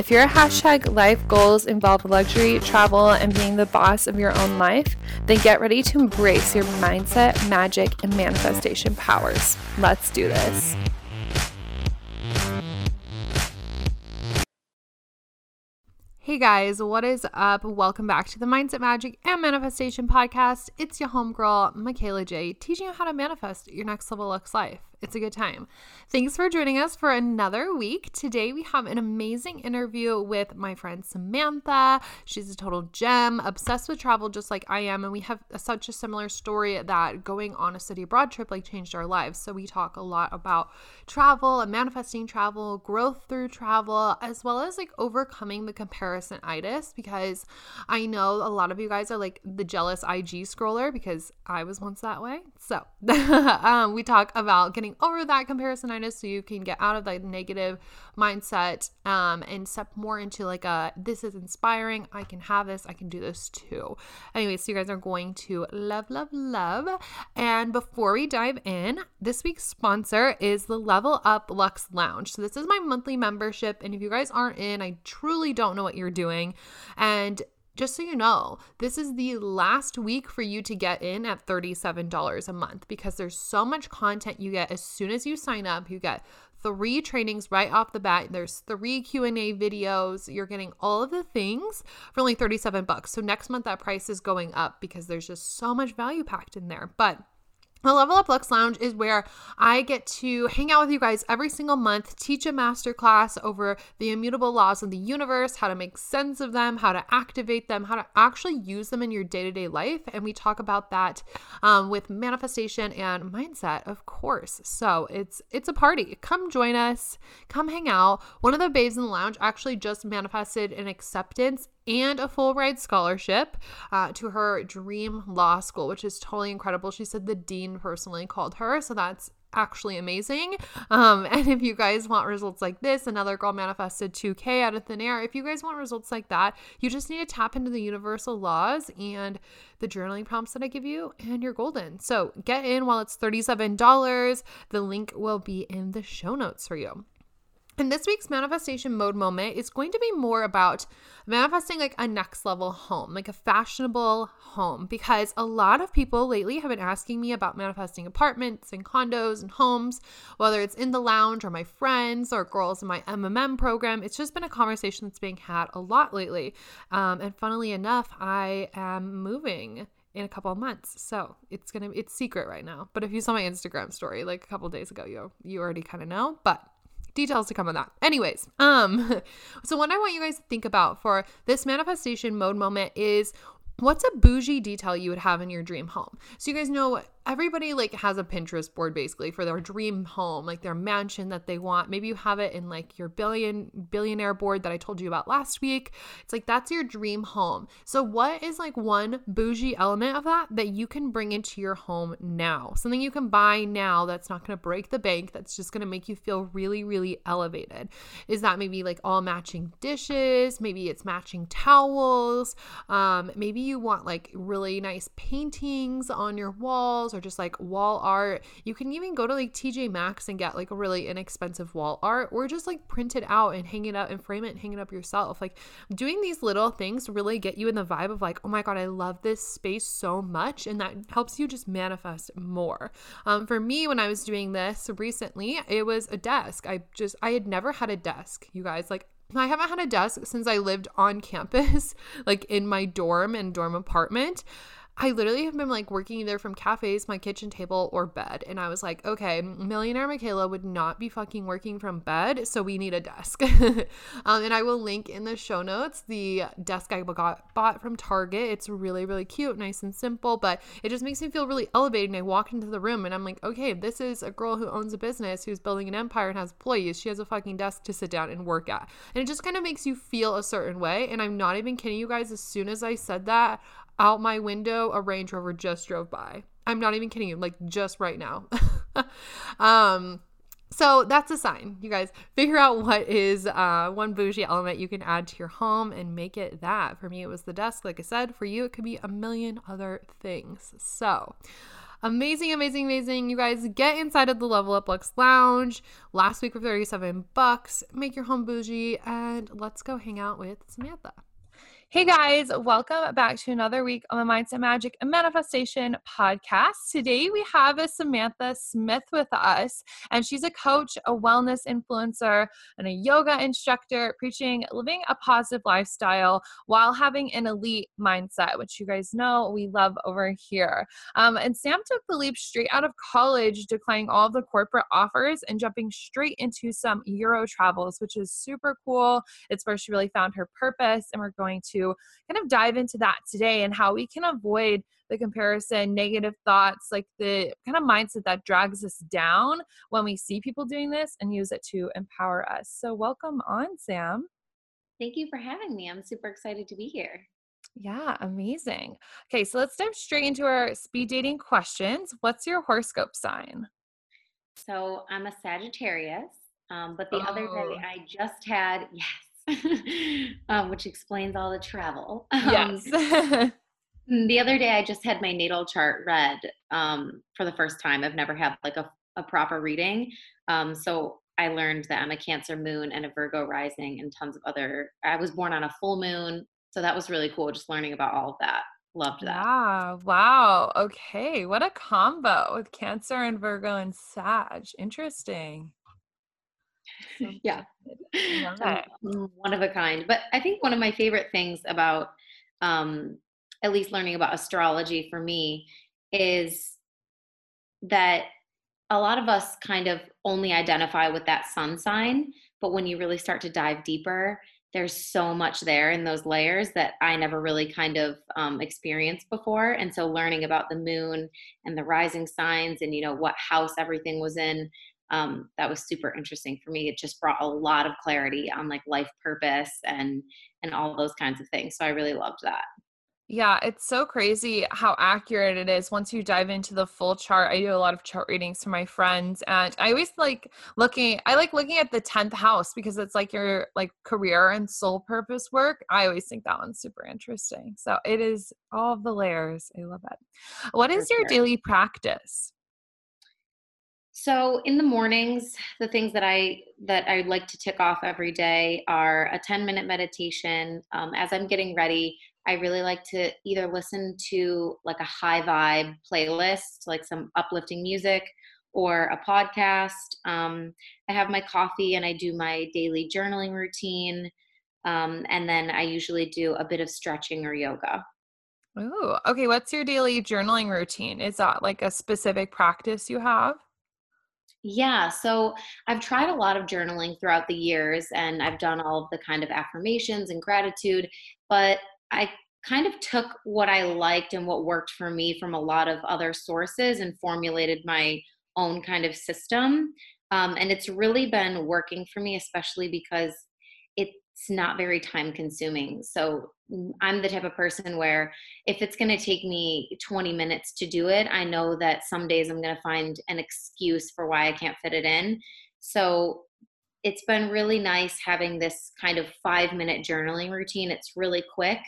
If your hashtag life goals involve luxury, travel, and being the boss of your own life, then get ready to embrace your mindset, magic, and manifestation powers. Let's do this. Hey guys, what is up? Welcome back to the Mindset Magic and Manifestation Podcast. It's your homegirl, Mikayla Jai, teaching you how to manifest your next level looks life. It's a good time. Thanks for joining us for another week. Today we have an amazing interview with my friend Samantha. She's a total gem, obsessed with travel just like I am, and we have such a similar story that going on a city abroad trip like changed our lives. So we talk a lot about travel and manifesting travel, growth through travel, as well as like overcoming the comparison itis because I know a lot of you guys are like the jealous IG scroller because I was once that way. So um, we talk about getting over that comparisonitis so you can get out of that negative mindset um, and step more into like a this is inspiring. I can have this. I can do this too. Anyway, so you guys are going to love, love, love. And before we dive in, this week's sponsor is the Level Up Luxe Lounge. So this is my monthly membership. And if you guys aren't in, I truly don't know what you're doing. And just so you know, this is the last week for you to get in at $37 a month because there's so much content you get as soon as you sign up. You get three trainings right off the bat. There's three Q&A videos. You're getting all of the things for only 37 bucks. So next month that price is going up because there's just so much value packed in there. But the Level Up Luxe Lounge is where I get to hang out with you guys every single month, teach a masterclass over the immutable laws of the universe, how to make sense of them, how to activate them, how to actually use them in your day to day life. And we talk about that um, with manifestation and mindset, of course. So it's it's a party. Come join us. Come hang out. One of the babes in the lounge actually just manifested an acceptance and a full ride scholarship uh, to her dream law school, which is totally incredible. She said the dean personally called her, so that's actually amazing. Um, and if you guys want results like this, another girl manifested 2K out of thin air. If you guys want results like that, you just need to tap into the universal laws and the journaling prompts that I give you, and you're golden. So get in while it's $37. The link will be in the show notes for you. And this week's manifestation mode moment is going to be more about manifesting like a next level home, like a fashionable home, because a lot of people lately have been asking me about manifesting apartments and condos and homes, whether it's in the lounge or my friends or girls in my MMM program. It's just been a conversation that's being had a lot lately. Um, and funnily enough, I am moving in a couple of months. So it's gonna it's secret right now. But if you saw my Instagram story like a couple days ago, you you already kind of know. But details to come on that. Anyways, um, so what I want you guys to think about for this manifestation mode moment is what's a bougie detail you would have in your dream home? So you guys know everybody like has a Pinterest board basically for their dream home, like their mansion that they want. Maybe you have it in like your billion billionaire board that I told you about last week. It's like that's your dream home. So what is like one bougie element of that that you can bring into your home now? Something you can buy now that's not going to break the bank, that's just going to make you feel really really elevated. Is that maybe like all matching dishes, maybe it's matching towels, um maybe you want like really nice paintings on your walls walls just like wall art. You can even go to like TJ Maxx and get like a really inexpensive wall art or just like print it out and hang it up and frame it and hang it up yourself. Like doing these little things really get you in the vibe of like, oh my God, I love this space so much. And that helps you just manifest more. Um, for me, when I was doing this recently, it was a desk. I just, I had never had a desk, you guys. Like, I haven't had a desk since I lived on campus, like in my dorm and dorm apartment. I literally have been like working either from cafes, my kitchen table, or bed. And I was like, okay, millionaire Mikayla would not be fucking working from bed, so we need a desk. um, and I will link in the show notes the desk I got bought from Target. It's really, really cute, nice and simple, but it just makes me feel really elevated. And I walk into the room and I'm like, okay, this is a girl who owns a business, who's building an empire and has employees. She has a fucking desk to sit down and work at. And it just kind of makes you feel a certain way. And I'm not even kidding you guys, as soon as I said that, out my window, a Range Rover just drove by. I'm not even kidding you, like just right now. um, so that's a sign, you guys. Figure out what is uh, one bougie element you can add to your home and make it that. For me, it was the desk. Like I said, for you, it could be a million other things. So, amazing, amazing, amazing. You guys get inside of the Level Up Luxe Lounge last week for 37 bucks. Make your home bougie and let's go hang out with Samantha. Hey guys, welcome back to another week on the Mindset Magic and Manifestation podcast. Today we have a Samantha Smith with us, and she's a coach, a wellness influencer, and a yoga instructor, preaching living a positive lifestyle while having an elite mindset, which you guys know we love over here. Um, and Sam took the leap straight out of college, declining all the corporate offers and jumping straight into some Euro travels, which is super cool. It's where she really found her purpose, and we're going to kind of dive into that today and how we can avoid the comparison, negative thoughts, like the kind of mindset that drags us down when we see people doing this and use it to empower us. So, welcome on, Sam. Thank you for having me. I'm super excited to be here. Yeah, amazing. Okay, so let's dive straight into our speed dating questions. What's your horoscope sign? So I'm a Sagittarius, um, but the oh. other day oh. I just had, yes, um, which explains all the travel. Yes. Um, the other day, I just had my natal chart read um, for the first time. I've never had like a, a proper reading. Um, so I learned that I'm a Cancer moon and a Virgo rising and tons of other. I was born on a full moon. So that was really cool just learning about all of that. Loved that. Yeah. Wow. Okay. What a combo with Cancer and Virgo and Sag. Interesting. yeah. one of a kind. But I think one of my favorite things about um, at least learning about astrology for me is that a lot of us kind of only identify with that sun sign. But when you really start to dive deeper, there's so much there in those layers that I never really kind of um, experienced before. And so learning about the moon and the rising signs and, you know, what house everything was in um, that was super interesting for me. It just brought a lot of clarity on like life purpose and and all those kinds of things. So I really loved that. Yeah, it's so crazy how accurate it is once you dive into the full chart. I do a lot of chart readings for my friends and I always like looking I like looking at the 10th house because it's like your like career and soul purpose work. I always think that one's super interesting. So it is all of the layers. I love it. What is your daily practice? So in the mornings, the things that I that I like to tick off every day are a 10 minute meditation. Um, as I'm getting ready, I really like to either listen to like a high vibe playlist, like some uplifting music, or a podcast. Um, I have my coffee and I do my daily journaling routine, um, and then I usually do a bit of stretching or yoga. Oh, okay. What's your daily journaling routine? Is that like a specific practice you have? Yeah, so I've tried a lot of journaling throughout the years and I've done all of the kind of affirmations and gratitude, but I kind of took what I liked and what worked for me from a lot of other sources and formulated my own kind of system. Um, and it's really been working for me, especially because it's not very time consuming. So I'm the type of person where if it's going to take me 20 minutes to do it, I know that some days I'm going to find an excuse for why I can't fit it in. So it's been really nice having this kind of five minute journaling routine. It's really quick,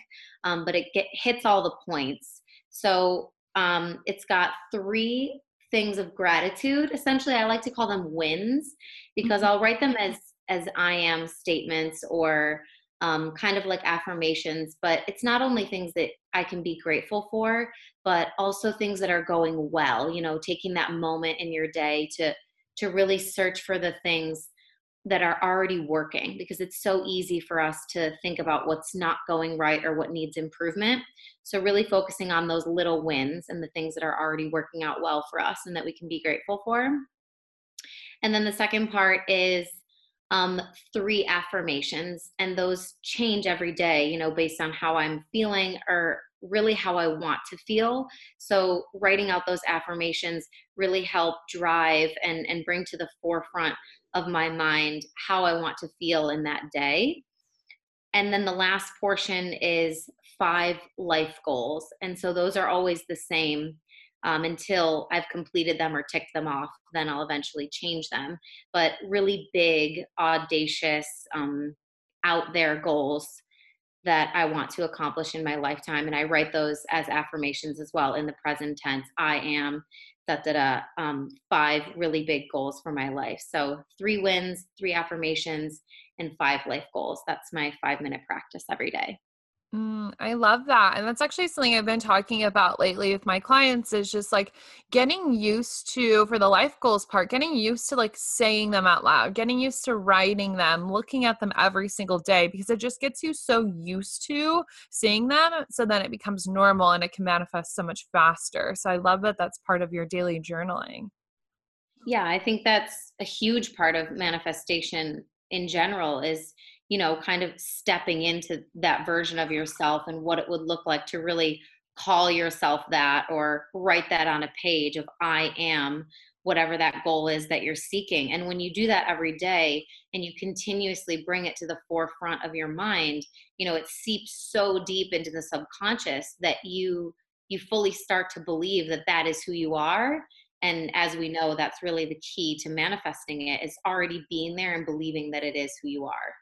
um, but it get, hits all the points. So um, it's got three things of gratitude. Essentially, I like to call them wins because mm-hmm. I'll write them as as I am statements or um, kind of like affirmations, but it's not only things that I can be grateful for, but also things that are going well. You know, taking that moment in your day to to really search for the things that are already working because it's so easy for us to think about what's not going right or what needs improvement. So, really focusing on those little wins and the things that are already working out well for us and that we can be grateful for. And then the second part is um, three affirmations, and those change every day, you know, based on how I'm feeling or really how I want to feel. So, writing out those affirmations really help drive and, and bring to the forefront of my mind how I want to feel in that day. And then the last portion is five life goals. And so those are always the same. Um, until I've completed them or ticked them off. Then I'll eventually change them. But really big, audacious, um, out there goals that I want to accomplish in my lifetime. And I write those as affirmations as well in the present tense. I am da da da. Um, five really big goals for my life. So three wins, three affirmations, and five life goals. That's my five minute practice every day. Mm, I love that. And that's actually something I've been talking about lately with my clients is just like getting used to, for the life goals part, getting used to like saying them out loud, getting used to writing them, looking at them every single day because it just gets you so used to seeing them. So then it becomes normal and it can manifest so much faster. So I love that that's part of your daily journaling. Yeah, I think that's a huge part of manifestation in general is you know, kind of stepping into that version of yourself and what it would look like to really call yourself that or write that on a page of I am whatever that goal is that you're seeking. And when you do that every day and you continuously bring it to the forefront of your mind, you know, it seeps so deep into the subconscious that you you fully start to believe that that is who you are and as we know that's really the key to manifesting it is already being there and believing that it is who you are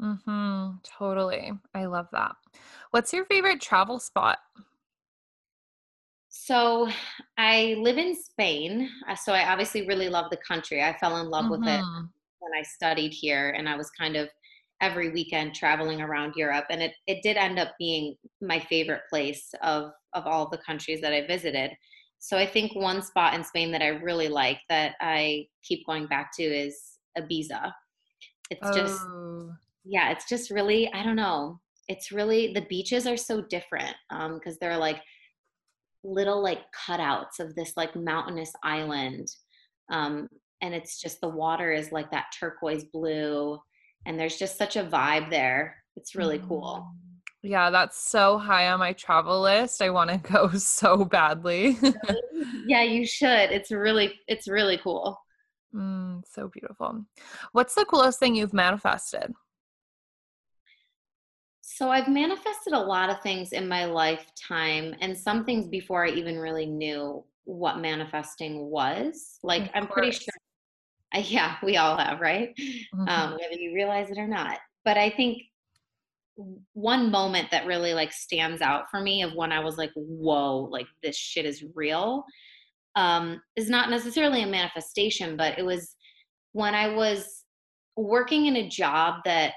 Mm-hmm. Totally. I love that. What's your favorite travel spot? So I live in Spain. Uh, so I obviously really love the country. I fell in love mm-hmm. with it mm-hmm. when I studied here and I was kind of every weekend traveling around Europe and it, it did end up being my favorite place of, of all the countries that I visited. So I think one spot in Spain that I really like that I keep going back to is Ibiza. It's oh. just yeah, it's just really, I don't know. It's really, the beaches are so different because um, they're like little like cutouts of this like mountainous island. Um, and it's just the water is like that turquoise blue. And there's just such a vibe there. It's really cool. Mm. Yeah, that's so high on my travel list. I want to go so badly. yeah, you should. It's really, it's really cool. Mm, so beautiful. What's the coolest thing you've manifested? So I've manifested a lot of things in my lifetime and some things before I even really knew what manifesting was. Like I'm pretty sure uh, yeah, we all have, right? Mm-hmm. Um, whether you realize it or not. But I think one moment that really like stands out for me of when I was like, whoa, like this shit is real, um, is not necessarily a manifestation, but it was when I was working in a job that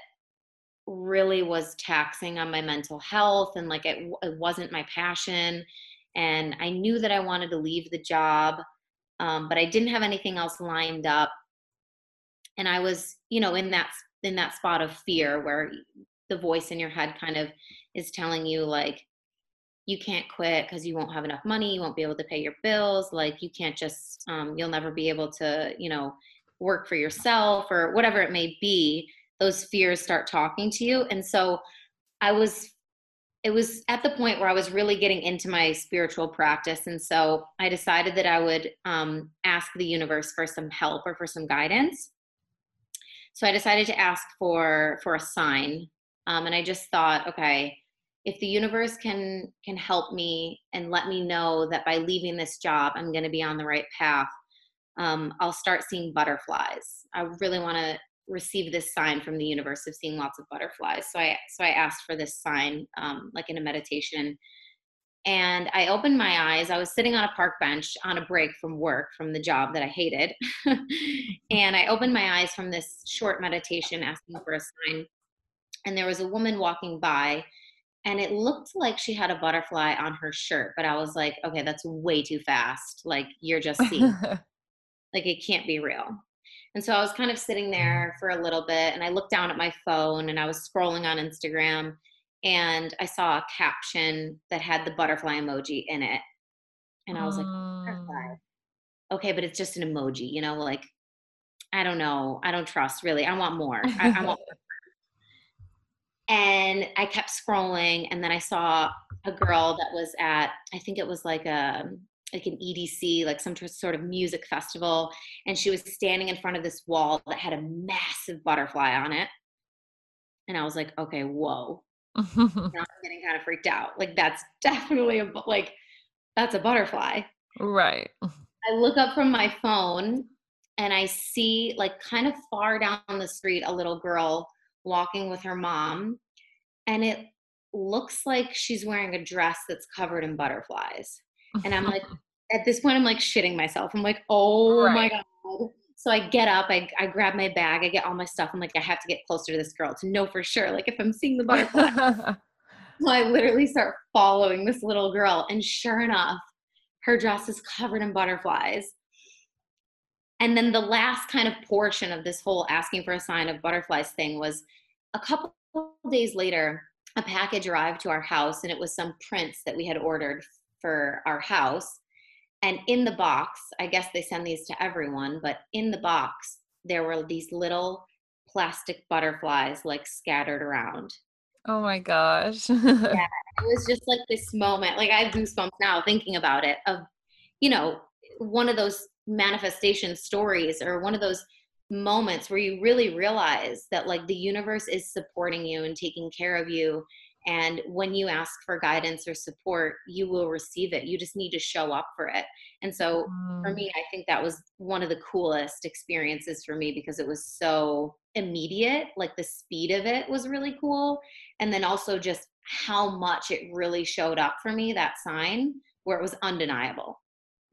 really was taxing on my mental health and like it, it wasn't my passion and i knew that i wanted to leave the job um, but i didn't have anything else lined up. And i was you know in that in that spot of fear where the voice in your head kind of is telling you like you can't quit because you won't have enough money you won't be able to pay your bills like you can't just um, you'll never be able to you know work for yourself or whatever it may be those fears start talking to you. And so I was, it was at the point where I was really getting into my spiritual practice. And so I decided that I would um, ask the universe for some help or for some guidance. So I decided to ask for for a sign, um, and I just thought, okay, if the universe can can help me and let me know that by leaving this job, I'm going to be on the right path, um, I'll start seeing butterflies. I really want to receive this sign from the universe of seeing lots of butterflies. So I so I asked for this sign, um, like in a meditation, and I opened my eyes. I was sitting on a park bench on a break from work from the job that I hated, and I opened my eyes from this short meditation, asking for a sign, and there was a woman walking by. And it looked like she had a butterfly on her shirt, but I was like, okay, that's way too fast. Like, you're just seeing, like, it can't be real. And so I was kind of sitting mm-hmm. there for a little bit and I looked down at my phone and I was scrolling on Instagram and I saw a caption that had the butterfly emoji in it. And I was like, butterfly. Oh. Okay, but it's just an emoji, you know, like I don't know. I don't trust really. I want more. I, I want more. and I kept scrolling and then I saw a girl that was at I think it was like a like an EDC, like some sort of music festival, and she was standing in front of this wall that had a massive butterfly on it. And I was like, okay, whoa. now I'm getting kind of freaked out. Like that's definitely a like that's a butterfly. Right. I look up from my phone and I see, like, kind of far down the street, a little girl walking with her mom. And it looks like she's wearing a dress that's covered in butterflies. And I'm like, at this point, I'm like shitting myself. I'm like, oh right. my God. So I get up, I, I grab my bag, I get all my stuff. I'm like, I have to get closer to this girl to know for sure. Like, if I'm seeing the butterfly. so I literally start following this little girl. And sure enough, her dress is covered in butterflies. And then the last kind of portion of this whole asking for a sign of butterflies thing was a couple days later, a package arrived to our house and it was some prints that we had ordered for our house. And in the box, I guess they send these to everyone, but in the box, there were these little plastic butterflies like scattered around. Oh my gosh. yeah, it was just like this moment. Like I have goosebumps now thinking about it of, you know, one of those manifestation stories or one of those moments where you really realize that like the universe is supporting you and taking care of you and when you ask for guidance or support you will receive it you just need to show up for it and so mm. for me i think that was one of the coolest experiences for me because it was so immediate like the speed of it was really cool and then also just how much it really showed up for me that sign where it was undeniable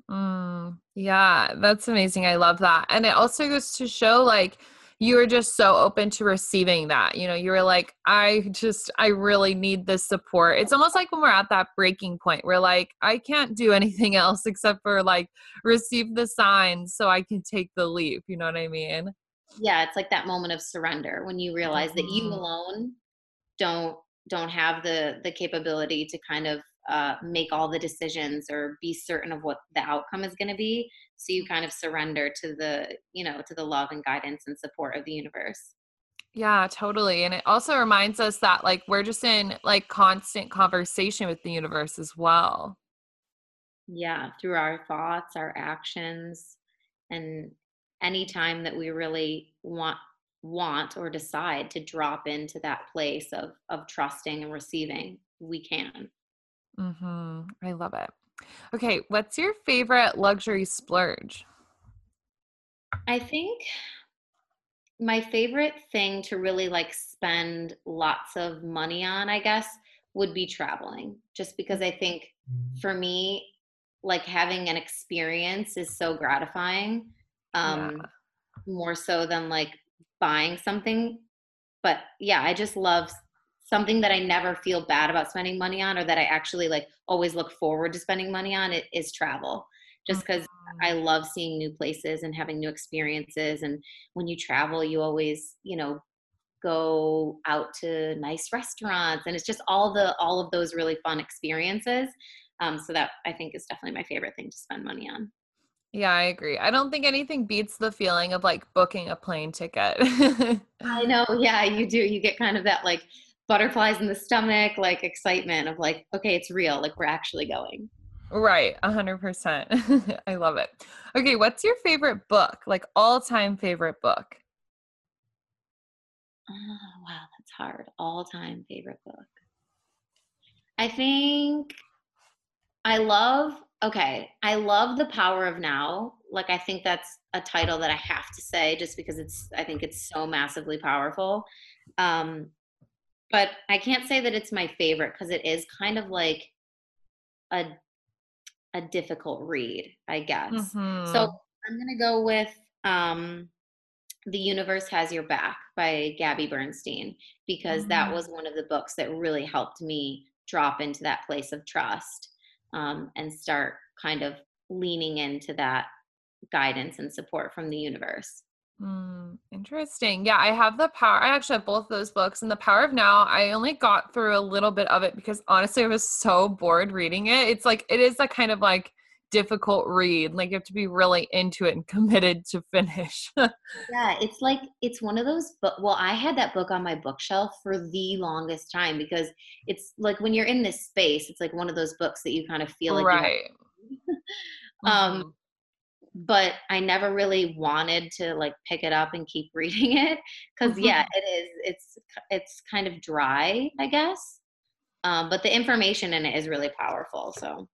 Mm, yeah, that's amazing. I love that. And it also goes to show like you were just so open to receiving that. You know, you were like, I just, I really need this support. It's almost like when we're at that breaking point where like, I can't do anything else except for like receive the signs so I can take the leap. You know what I mean? Yeah, it's like that moment of surrender when you realize mm-hmm. that you mm-hmm. alone don't don't have the the capability to kind of uh, make all the decisions or be certain of what the outcome is going to be so you kind of surrender to the you know to the love and guidance and support of the universe yeah totally and it also reminds us that like we're just in like constant conversation with the universe as well yeah through our thoughts our actions and anytime that we really want want or decide to drop into that place of of trusting and receiving we can Mhm. I love it. Okay, what's your favorite luxury splurge? I think my favorite thing to really like spend lots of money on, I guess, would be traveling. Just because I think mm. for me, like having an experience is so gratifying. Um yeah. more so than like buying something. But yeah, I just love something that I never feel bad about spending money on or that I actually like always look forward to spending money on it is travel. Just because mm-hmm. I love seeing new places and having new experiences. And when you travel, you always, you know, go out to nice restaurants and it's just all the all of those really fun experiences. Um, so that I think is definitely my favorite thing to spend money on. Yeah, I agree. I don't think anything beats the feeling of like booking a plane ticket. I know. Yeah, you do. You get kind of that like butterflies in the stomach, like excitement of like, okay, it's real, like we're actually going. Right, a hundred percent. I love it. Okay, what's your favorite book? Like all time favorite book? Oh, wow, that's hard. All time favorite book. I think I love, okay, I love The Power of Now. Like, I think that's a title that I have to say just because it's, I think it's so massively powerful. Um, but I can't say that it's my favorite because it is kind of like a a difficult read, I guess. Mm-hmm. So I'm gonna go with um, "The Universe Has Your Back" by Gabby Bernstein because mm-hmm. that was one of the books that really helped me drop into that place of trust um, and start kind of leaning into that guidance and support from the universe. Mm, interesting. Yeah, I have the power. I actually have both those books, and the Power of Now. I only got through a little bit of it because honestly, I was so bored reading it. It's like it is a kind of like difficult read. Like you have to be really into it and committed to finish. yeah, it's like it's one of those. But well, I had that book on my bookshelf for the longest time because it's like when you're in this space, it's like one of those books that you kind of feel like right. um. Mm-hmm but I never really wanted to like pick it up and keep reading it because mm-hmm. yeah, it is. It's it's kind of dry, I guess. Um, but the information in it is really powerful. So.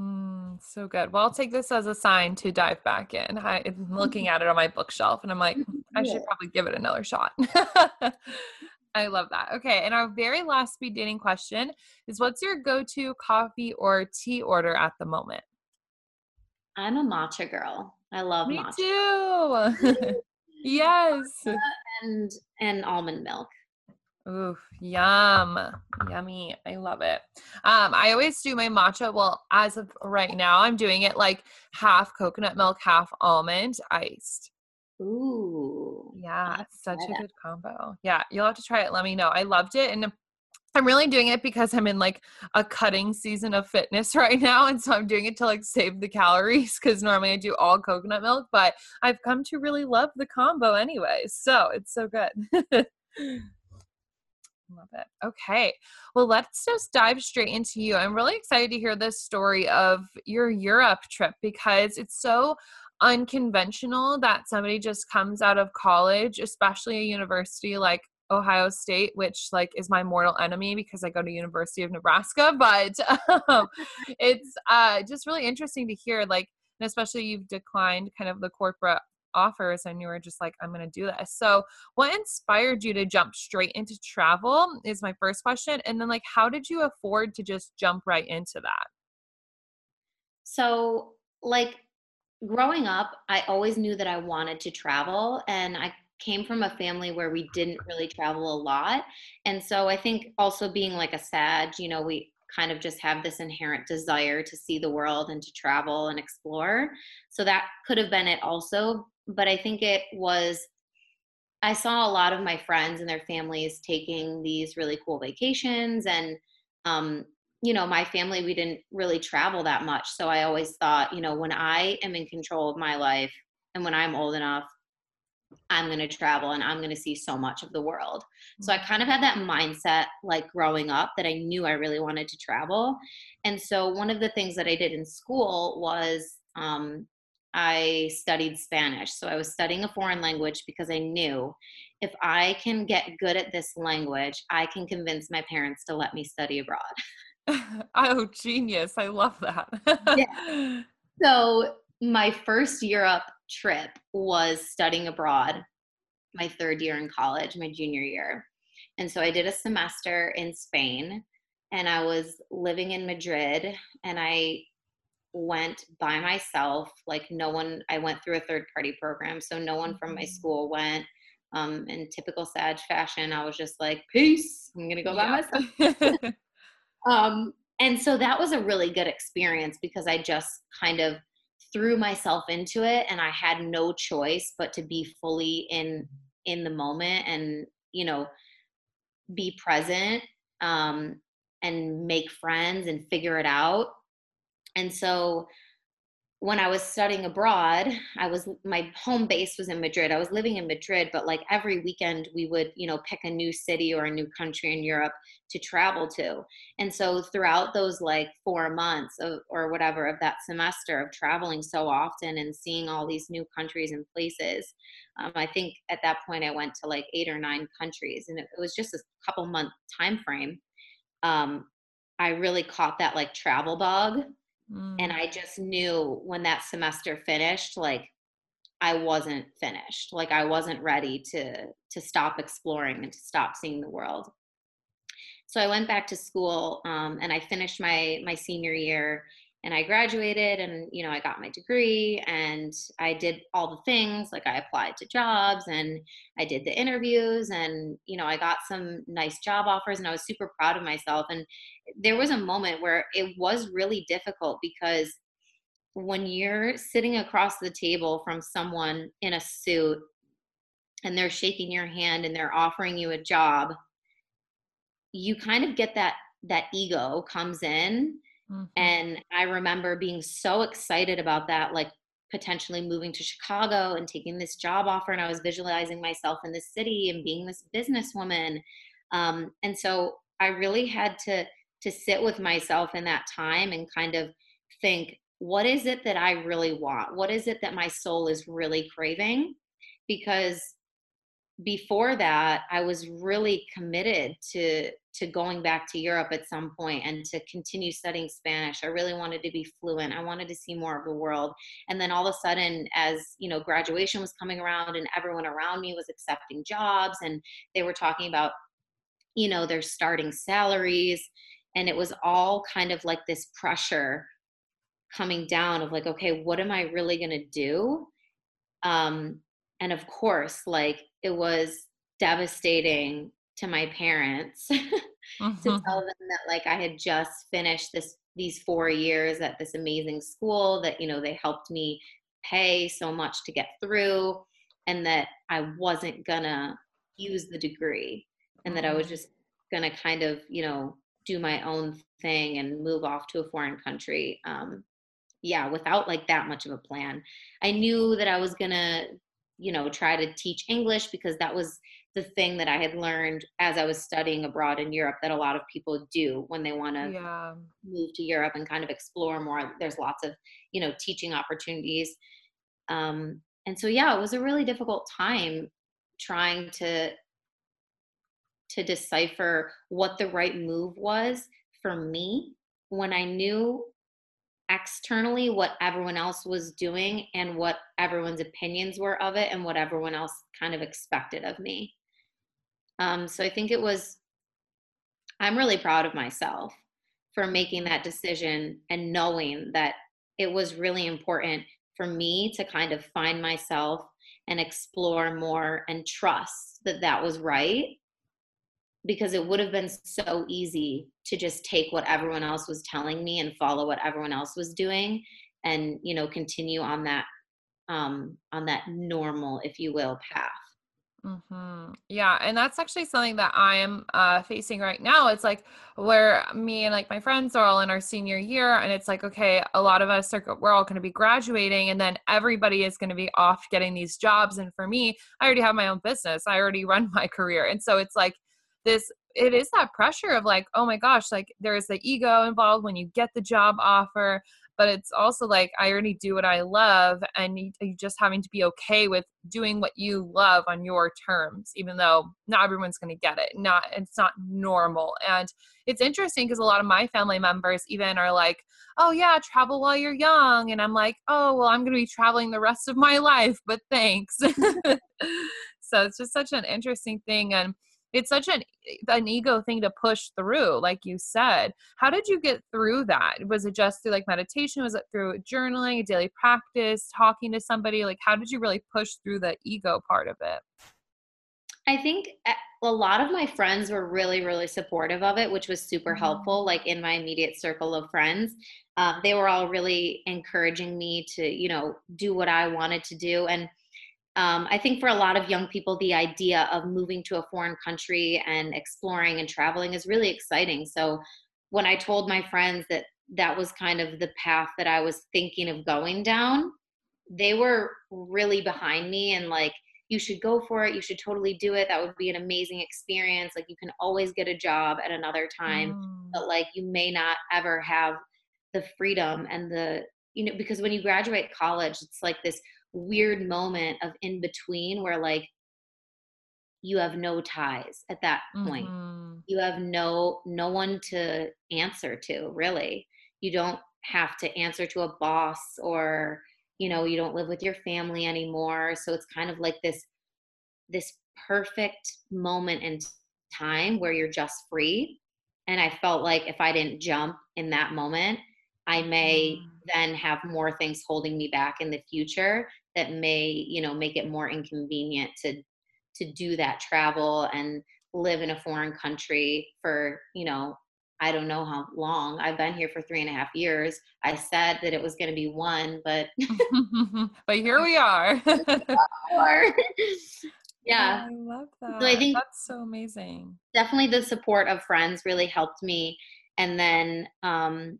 Mm. So good. Well, I'll take this as a sign to dive back in. I, am looking at it on my bookshelf and I'm like, I should probably give it another shot. I love that. Okay. And our very last speed dating question is what's your go to coffee or tea order at the moment? I'm a matcha girl. I love Me matcha. too. yes. And and almond milk. Ooh, yum. Yummy. I love it. Um, I always do my matcha. Well, as of right now, I'm doing it like half coconut milk, half almond iced. Ooh. Yeah, such a good combo. Yeah, you'll have to try it. Let me know. I loved it. And I'm really doing it because I'm in like a cutting season of fitness right now. And so I'm doing it to like save the calories because normally I do all coconut milk, but I've come to really love the combo anyway. So it's so good. Love it. Okay. Well, let's just dive straight into you. I'm really excited to hear this story of your Europe trip because it's so unconventional that somebody just comes out of college, especially a university like Ohio State, which like is my mortal enemy because I go to University of Nebraska, but um, it's uh, just really interesting to hear like and especially you've declined kind of the corporate offers and you were just like i'm going to do this. So what inspired you to jump straight into travel is my first question and then like how did you afford to just jump right into that? So like growing up i always knew that i wanted to travel and i came from a family where we didn't really travel a lot and so i think also being like a sag you know we kind of just have this inherent desire to see the world and to travel and explore. So that could have been it also but I think it was I saw a lot of my friends and their families taking these really cool vacations and um, you know, my family we didn't really travel that much. So I always thought, you know, when I am in control of my life and when I'm old enough, I'm going to travel and I'm going to see so much of the world. So I kind of had that mindset like growing up that I knew I really wanted to travel. And so one of the things that I did in school was um, I studied Spanish. So I was studying a foreign language because I knew if I can get good at this language, I can convince my parents to let me study abroad. oh, genius. I love that. yeah. So my first Europe trip was studying abroad my third year in college, my junior year. And so I did a semester in Spain and I was living in Madrid and I went by myself like no one i went through a third party program so no one from my mm-hmm. school went um, in typical sag fashion i was just like peace i'm gonna go yeah. by myself um, and so that was a really good experience because i just kind of threw myself into it and i had no choice but to be fully in in the moment and you know be present um, and make friends and figure it out. And so when I was studying abroad, I was my home base was in Madrid. I was living in Madrid, but like every weekend we would, you know, pick a new city or a new country in Europe to travel to. And so throughout those like 4 months of, or whatever of that semester of traveling so often and seeing all these new countries and places, um, I think at that point I went to like 8 or 9 countries and it, it was just a couple month time frame. Um, I really caught that like travel bug Mm. And I just knew when that semester finished, like I wasn't finished. Like I wasn't ready to to stop exploring and to stop seeing the world. So I went back to school um, and I finished my my senior year and I graduated and you know I got my degree and I did all the things like I applied to jobs and I did the interviews and you know I got some nice job offers and I was super proud of myself and there was a moment where it was really difficult because when you're sitting across the table from someone in a suit and they're shaking your hand and they're offering you a job you kind of get that that ego comes in Mm-hmm. And I remember being so excited about that, like potentially moving to Chicago and taking this job offer. And I was visualizing myself in this city and being this businesswoman. Um, and so I really had to to sit with myself in that time and kind of think, what is it that I really want? What is it that my soul is really craving? Because before that i was really committed to to going back to europe at some point and to continue studying spanish. I really wanted to be fluent. I wanted to see more of the world. And then all of a sudden as you know graduation was coming around and everyone around me was accepting jobs and they were talking about you know their starting salaries and it was all kind of like this pressure coming down of like okay what am i really going to do? Um and of course like it was devastating to my parents mm-hmm. to tell them that like I had just finished this these 4 years at this amazing school that you know they helped me pay so much to get through and that I wasn't gonna use the degree and that I was mm-hmm. just gonna kind of you know do my own thing and move off to a foreign country um yeah without like that much of a plan i knew that i was gonna you know try to teach english because that was the thing that i had learned as i was studying abroad in europe that a lot of people do when they want to yeah. move to europe and kind of explore more there's lots of you know teaching opportunities um, and so yeah it was a really difficult time trying to to decipher what the right move was for me when i knew externally what everyone else was doing and what everyone's opinions were of it and what everyone else kind of expected of me. Um, so I think it was, I'm really proud of myself for making that decision and knowing that it was really important for me to kind of find myself and explore more and trust that that was right because it would have been so easy to just take what everyone else was telling me and follow what everyone else was doing and you know continue on that um on that normal if you will path Mm-hmm. Yeah, and that's actually something that I am uh, facing right now. It's like where me and like my friends are all in our senior year, and it's like okay, a lot of us are we're all going to be graduating, and then everybody is going to be off getting these jobs. And for me, I already have my own business. I already run my career, and so it's like this it is that pressure of like oh my gosh like there's the ego involved when you get the job offer but it's also like i already do what i love and you, just having to be okay with doing what you love on your terms even though not everyone's going to get it not it's not normal and it's interesting because a lot of my family members even are like oh yeah travel while you're young and i'm like oh well i'm going to be traveling the rest of my life but thanks. So it's just such an interesting thing and it's such an an ego thing to push through like you said. How did you get through that? Was it just through like meditation? Was it through journaling daily practice talking to somebody? Like how did you really push through the ego part of it? I think eh, a lot of my friends were really really supportive of it which was super mm-hmm. helpful like in my immediate circle of friends. Um, they were all really encouraging me to you know do what i wanted to do. And um, I think for a lot of young people, the idea of moving to a foreign country and exploring and traveling is really exciting. So when I told my friends that that was kind of the path that I was thinking of going down, they were really behind me and like, you should go for it. You should totally do it. That would be an amazing experience. Like, you can always get a job at another time, mm. but like, you may not ever have the freedom and the, you know, because when you graduate college, it's like this weird moment of in between where like you have no ties at that point. Mm-hmm. you have no no one to answer to really. You don't have to answer to a boss or you know you don't live with your family anymore. So it's kind of like this this perfect moment in time where you're just free. And i felt like if i didn't jump in that moment i may mm. then have more things holding me back in the future that may you know make it more inconvenient to to do that travel and live in a foreign country for you know i don't know how long. I've been here for three and a half years. I said that it was going to be one but but here we are. Yeah. I love that so i think that's so amazing. definitely the support of friends really helped me. And then um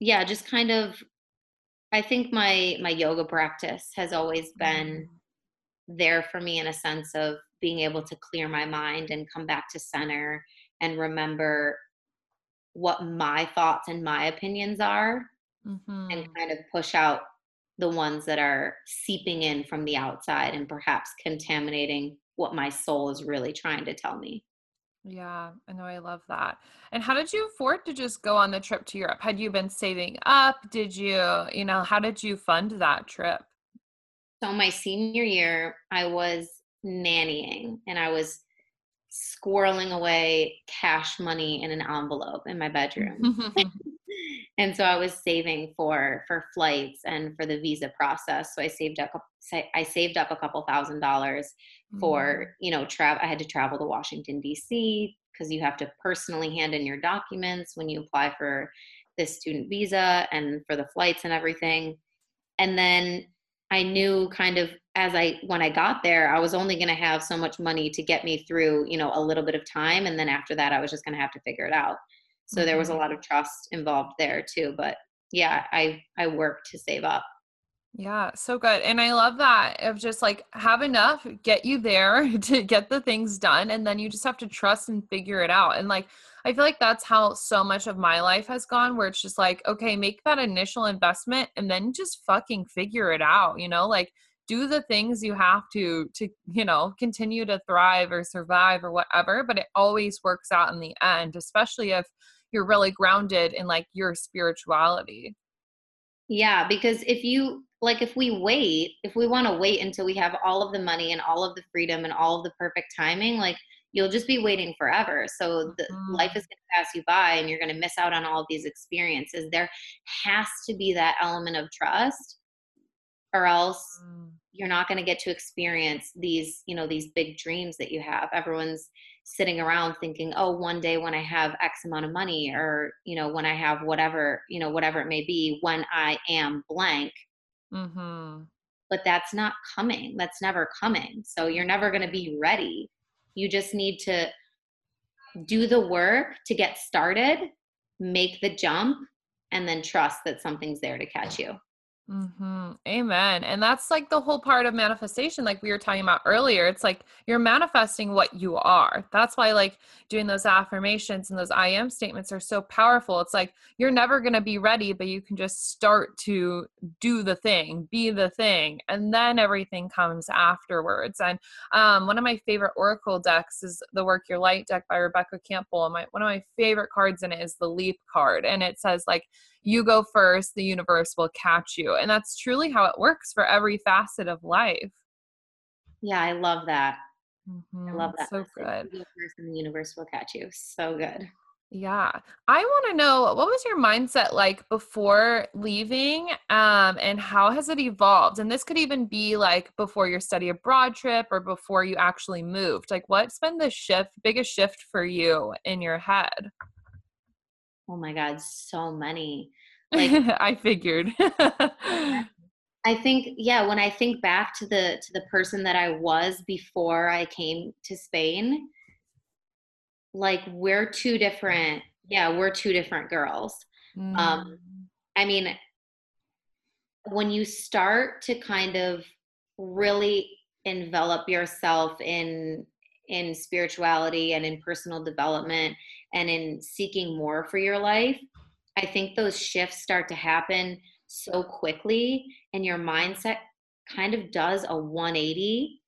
yeah just kind of I think my my yoga practice has always been mm. there for me in a sense of being able to clear my mind and come back to center and remember what my thoughts and my opinions are mm-hmm. and kind of push out the ones that are seeping in from the outside and perhaps contaminating what my soul is really trying to tell me. Yeah, I know. I love that. And how did you afford to just go on the trip to Europe? Had you been saving up? Did you, you know, how did you fund that trip? So, my senior year, I was nannying and I was squirreling away cash money in an envelope in my bedroom. Mm-hmm. And so I was saving for for flights and for the visa process. So I saved up I saved up a couple thousand dollars for, mm. you know, travel I had to travel to Washington DC because you have to personally hand in your documents when you apply for this student visa and for the flights and everything. And then I knew kind of as I when I got there, I was only going to have so much money to get me through, you know, a little bit of time, and then after that, I was just going to have to figure it out. So there was a mm-hmm. lot of trust involved there too. But yeah, I I worked to save up. Yeah, so good. And I love that of just like have enough, get you there to get the things done. And then you just have to trust and figure it out. And like, I feel like that's how so much of my life has gone, where it's just like, okay, make that initial investment and then just fucking figure it out, you know, like do the things you have to, to, you know, continue to thrive or survive or whatever. But it always works out in the end, especially if you're really grounded in like your spirituality. Yeah, because if you like if we wait, if we want to wait until we have all of the money and all of the freedom and all of the perfect timing, like you'll just be waiting forever. So the mm-hmm. life is going to pass you by and you're going to miss out on all of these experiences. There has to be that element of trust or else mm. you're not going to get to experience these, you know, these big dreams that you have. Everyone's sitting around thinking, "Oh, one day when I have X amount of money or, you know, when I have whatever, you know, whatever it may be, when I am blank, Mm-hmm. But that's not coming. That's never coming. So you're never going to be ready. You just need to do the work to get started, make the jump, and then trust that something's there to catch you. Mm-hmm. Amen. And that's like the whole part of manifestation, like we were talking about earlier. It's like you're manifesting what you are. That's why, like, doing those affirmations and those I am statements are so powerful. It's like you're never going to be ready, but you can just start to do the thing, be the thing, and then everything comes afterwards. And um, one of my favorite Oracle decks is the Work Your Light deck by Rebecca Campbell. And my, one of my favorite cards in it is the Leap card. And it says, like, you go first, the universe will catch you. And that's truly how it works for every facet of life. Yeah, I love that. Mm-hmm. I love that. So good. First and the universe will catch you. So good. Yeah. I want to know what was your mindset like before leaving um, and how has it evolved? And this could even be like before your study abroad trip or before you actually moved. Like what's been the shift, biggest shift for you in your head? Oh my god so many. Like i figured. I think yeah when i think back to the to the person that i was before i came to spain like we're two different yeah we're two different girls. Um, mm. um i mean when you start to kind of really envelop yourself in in spirituality and in personal development and in seeking more for your life, I think those shifts start to happen so quickly and your mindset kind of does a 180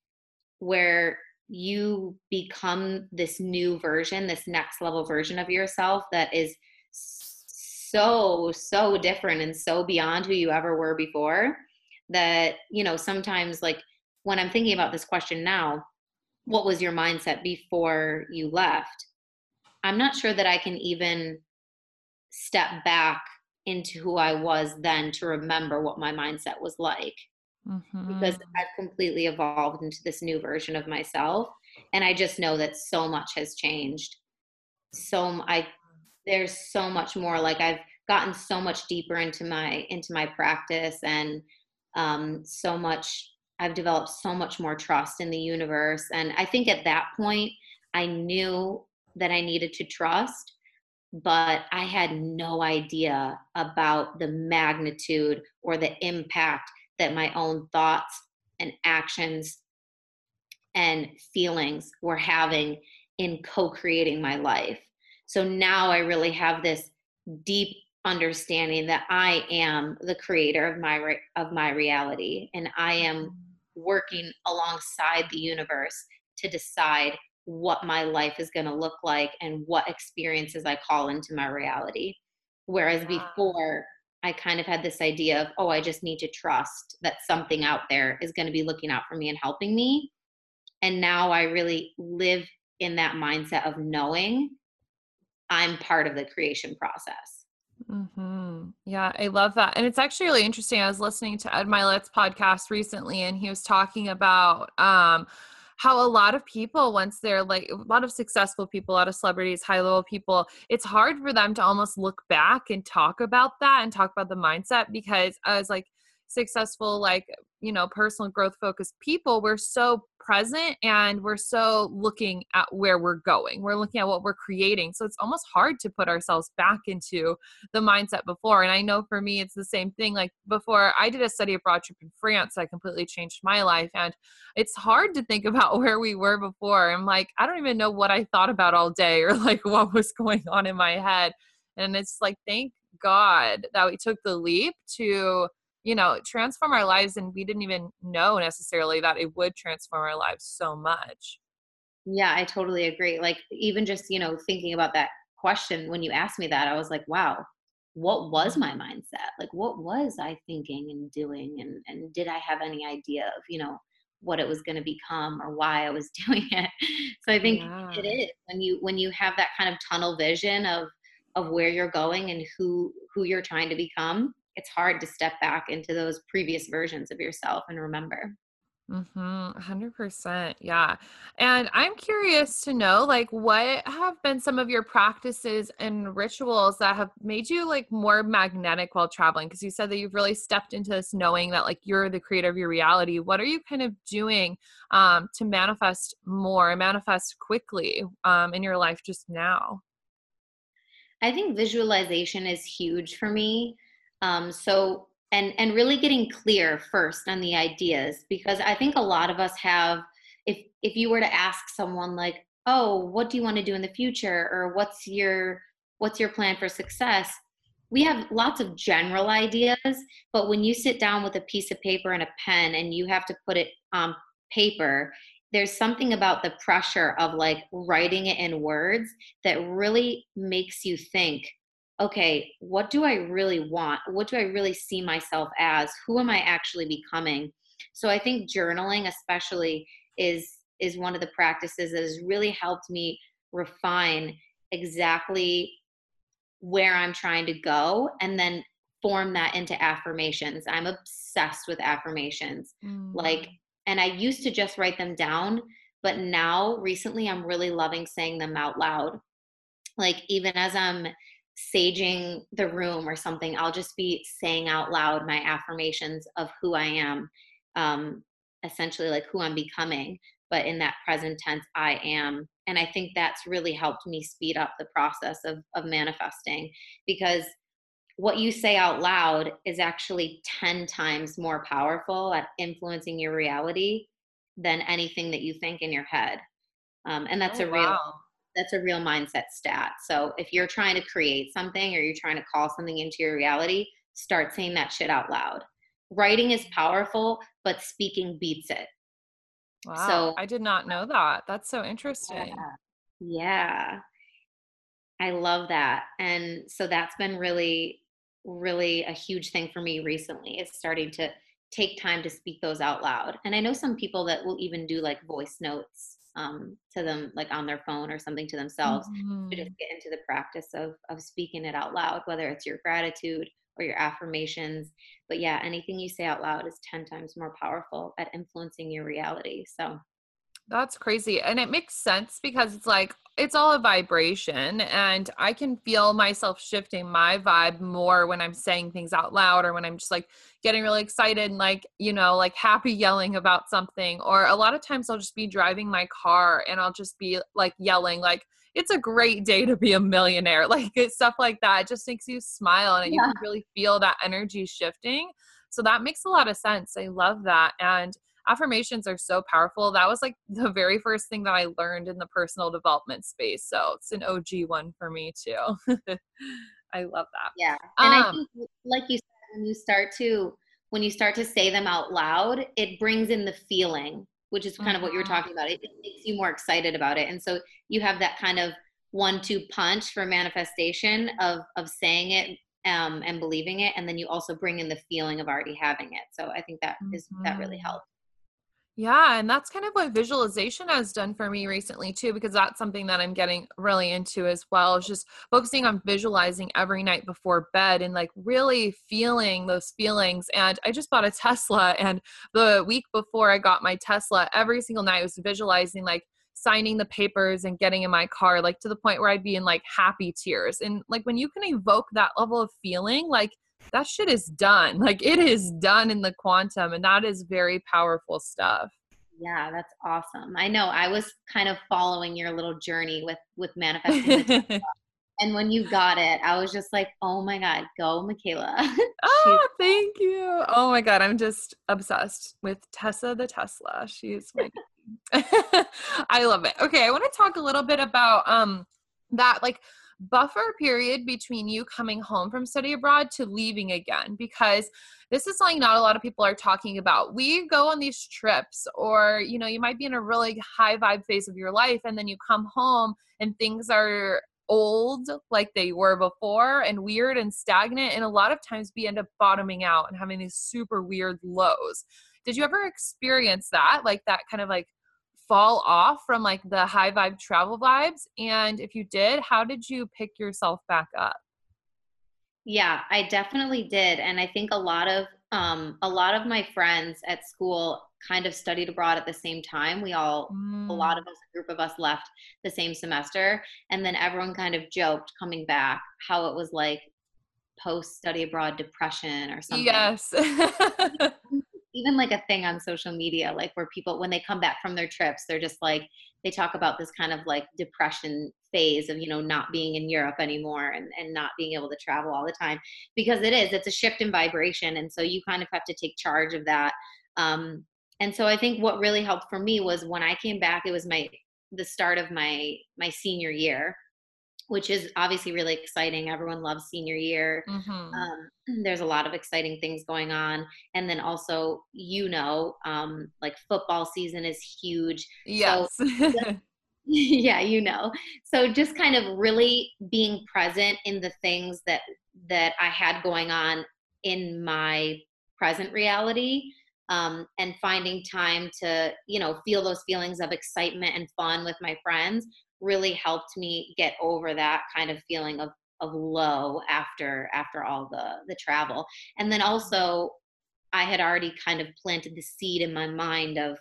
where you become this new version, this next level version of yourself that is so, so different and so beyond who you ever were before that, you know, sometimes like when I'm thinking about this question now, what was your mindset before you left? I'm not sure that I can even step back into who I was then to remember what my mindset was like. Mm-hmm. Because I've completely evolved into this new version of myself. And I just know that so much has changed. So I there's so much more like I've gotten so much deeper into my into my practice and um, so much I've developed so much more trust in the universe. And I think at that point, I knew that I needed to trust, but I had no idea about the magnitude or the impact that my own thoughts and actions and feelings were having in co creating my life. So now I really have this deep understanding that I am the creator of my re- of my reality and I am mm-hmm. working alongside the universe to decide what my life is going to look like and what experiences I call into my reality. Whereas before, I kind of had this idea of, oh, I just need to trust that something out there is going to be looking out for me and helping me. And now I really live in that mindset of knowing I'm part of the creation process. Mm-hmm. Yeah, I love that. And it's actually really interesting. I was listening to Ed Mylett's podcast recently, and he was talking about um, how a lot of people once they're like a lot of successful people a lot of celebrities high level people it's hard for them to almost look back and talk about that and talk about the mindset because i was like successful like you know personal growth focused people we're so present and we're so looking at where we're going. We're looking at what we're creating. So it's almost hard to put ourselves back into the mindset before and i know for me it's the same thing like before i did a study abroad trip in france that completely changed my life and it's hard to think about where we were before. I'm like i don't even know what i thought about all day or like what was going on in my head and it's like thank god that we took the leap to you know, transform our lives. And we didn't even know necessarily that it would transform our lives so much. Yeah, I totally agree. Like, even just, you know, thinking about that question when you asked me that, I was like, wow, what was my mindset? Like, what was I thinking and doing? And, and did I have any idea of, you know, what it was going to become or why I was doing it. So I think yeah. it is when you when you have that kind of tunnel vision of of where you're going and who who you're trying to become, it's hard to step back into those previous versions of yourself and remember. Mm-hmm. 100%. Yeah. And I'm curious to know, like, what have been some of your practices and rituals that have made you like more magnetic while traveling? Because you said that you've really stepped into this knowing that like you're the creator of your reality. What are you kind of doing um, to manifest more, manifest quickly um, in your life just now? I think visualization is huge for me. Um, so and and really getting clear first on the ideas because I think a lot of us have if if you were to ask someone like, "Oh, what do you want to do in the future?" or "What's your what's your plan for success?" we have lots of general ideas, but when you sit down with a piece of paper and a pen and you have to put it on paper, there's something about the pressure of like writing it in words that really makes you think okay, what do I really want? What do I really see myself as? Who am I actually becoming? So I think journaling especially is is one of the practices that has really helped me refine exactly where I'm trying to go and then form that into affirmations. I'm obsessed with affirmations. Mm. Like and I used to just write them down, but now recently I'm really loving saying them out loud. Like even as I'm saging the room or something, I'll just be saying out loud my affirmations of who I am, um, essentially like who I'm becoming, but in that present tense, I am. And I think that's really helped me speed up the process of, of manifesting because what you say out loud is actually 10 times more powerful at influencing your reality than anything that you think in your head. Um, and that's oh, a real wow that's a real mindset stat. So if you're trying to create something or you're trying to call something into your reality, start saying that shit out loud. Writing is powerful, but speaking beats it. Wow. So I did not know that. That's so interesting. Yeah. yeah. I love that. And so that's been really, really a huge thing for me recently is starting to take time to speak those out loud. And I know some people that will even do like voice notes um, to them like on their phone or something to themselves mm-hmm. to just mm-hmm. get into the practice of of speaking it out loud whether it's your gratitude or your affirmations but yeah anything you say out loud is 10 times more powerful at influencing your reality so that's crazy. And it makes sense because it's like it's all a vibration and I can feel myself shifting my vibe more when I'm saying things out loud or when I'm just like getting really excited and like, you know, like happy yelling about something or a lot of times I'll just be driving my car and I'll just be like yelling like it's a great day to be a millionaire. Like stuff like that. It just makes you smile and yeah. you can really feel that energy shifting. So that makes a lot of sense. I love that. And affirmations are so powerful. That was like the very first thing that I learned in the personal development space. So it's an OG one for me too. I love that. Yeah. And um, I think like you said, when you start to when you start to say them out loud, it brings in the feeling which is kind of what you were mm-hmm. talking about. It, it makes you more excited about it. And so you have that kind of one two punch for manifestation of of saying it um, and believing it and then you also bring in the feeling of already having it so i think that is mm-hmm. that really mm-hmm. helps yeah, and that's kind of what visualization has done for me recently too, because that's something that I'm getting really into as well. Is just focusing on visualizing every night before bed and like really feeling those feelings. And I just bought a Tesla, and the week before I got my Tesla, every single night I was visualizing like signing the papers and getting in my car, like to the point where I'd be in like happy tears. And like when you can evoke that level of feeling, like that shit is done. Like it is done in the quantum, and that is very powerful stuff. Yeah, that's awesome. I know. I was kind of following your little journey with with manifesting. and when you got it, I was just like, "Oh my god, go, Mikayla!" oh, thank you. Oh my god, I'm just obsessed with Tessa the Tesla. She's my I love it. Okay, I want to talk a little bit about um that like buffer period between you coming home from study abroad to leaving again because this is something not a lot of people are talking about. We go on these trips or you know, you might be in a really high vibe phase of your life and then you come home and things are old like they were before and weird and stagnant and a lot of times we end up bottoming out and having these super weird lows did you ever experience that like that kind of like fall off from like the high vibe travel vibes? And if you did how did you pick yourself back up? Yeah i definitely did and i think a lot of um, a lot of my friends at school kind of studied abroad at the same time. We all mm. a lot of us a group of us left the same semester and then everyone kind of joked coming back how it was like post study abroad depression or something. Yes even like a thing on social media, like where people, when they come back from their trips, they're just like, they talk about this kind of like depression phase of, you know, not being in Europe anymore and, and not being able to travel all the time because it is, it's a shift in vibration. And so you kind of have to take charge of that. Um, and so I think what really helped for me was when I came back, it was my, the start of my, my senior year which is obviously really exciting. Everyone loves senior year. Mm-hmm. Um, there's a lot of exciting things going on. And then also, you know, um, like football season is huge. Yes. So, yeah, you know. So just kind of really being present in the things that that I had going on in my present reality. Um, and finding time to you know feel those feelings of excitement and fun with my friends really helped me get over that kind of feeling of of low after after all the the travel. And then also i had already kind of planted the seed in my mind of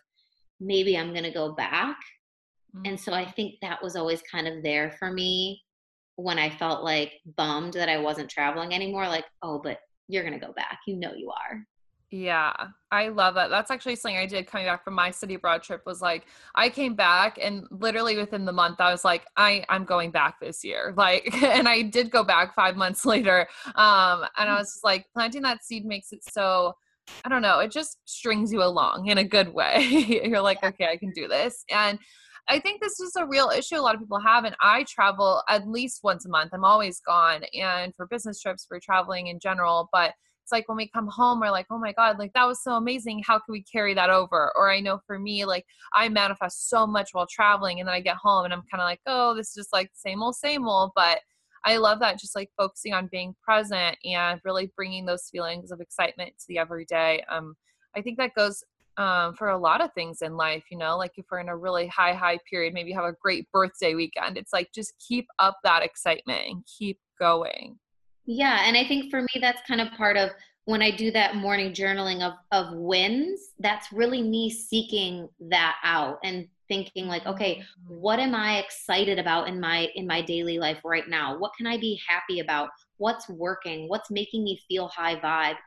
maybe i'm going to go back. Mm-hmm. and so i think that was always kind of there for me when i felt like bummed that i wasn't traveling anymore like oh but you're going to go back. You know you are yeah, I love that. That's actually something I did coming back from my city abroad trip was like I came back and literally within the month I was like I I'm going back this year. Like and I did go back 5 months later. Um and I mm. was just like planting that seed makes it so I don't know, it just strings you along in a good way. You're like, okay, I can do this. And I think this is a real issue a lot of people have. And I travel at least once a month. I'm always gone and for business trips, for traveling in general. But like when we come home we're like oh my god like that was so amazing how can we carry that over or i know for me like i manifest so much while traveling and then i get home and i'm kind of like oh this is just like same old same old but i love that just like focusing on being present and really bringing those feelings of excitement to the everyday um i think that goes um, for a lot of things in life, you know, like if we're in a really high, high period, maybe have a great birthday weekend. It's like just keep up that excitement and keep going. Yeah, and I think for me that's kind of part of when I do that morning journaling of of wins, that's really me seeking that out and thinking like, okay, mm-hmm. what am I excited about in my in my daily life right now? What can I be happy about? What's working? What's making me feel high vibe?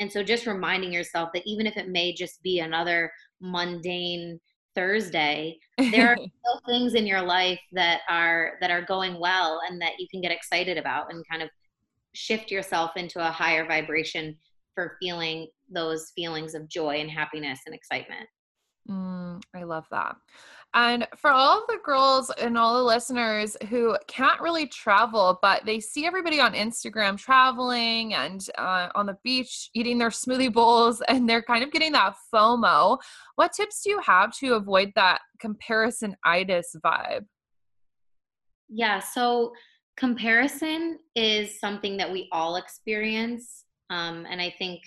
And so just reminding yourself that even if it may just be another mundane Thursday, there are still things in your life that are that are going well and that you can get excited about and kind of shift yourself into a higher vibration for feeling those feelings of joy and happiness and excitement. Mm, I love that. And for all of the girls and all the listeners who can't really travel, but they see everybody on Instagram traveling and uh, on the beach eating their smoothie bowls, and they're kind of getting that FOMO, what tips do you have to avoid that comparison itis vibe? Yeah, so comparison is something that we all experience. Um, and I think,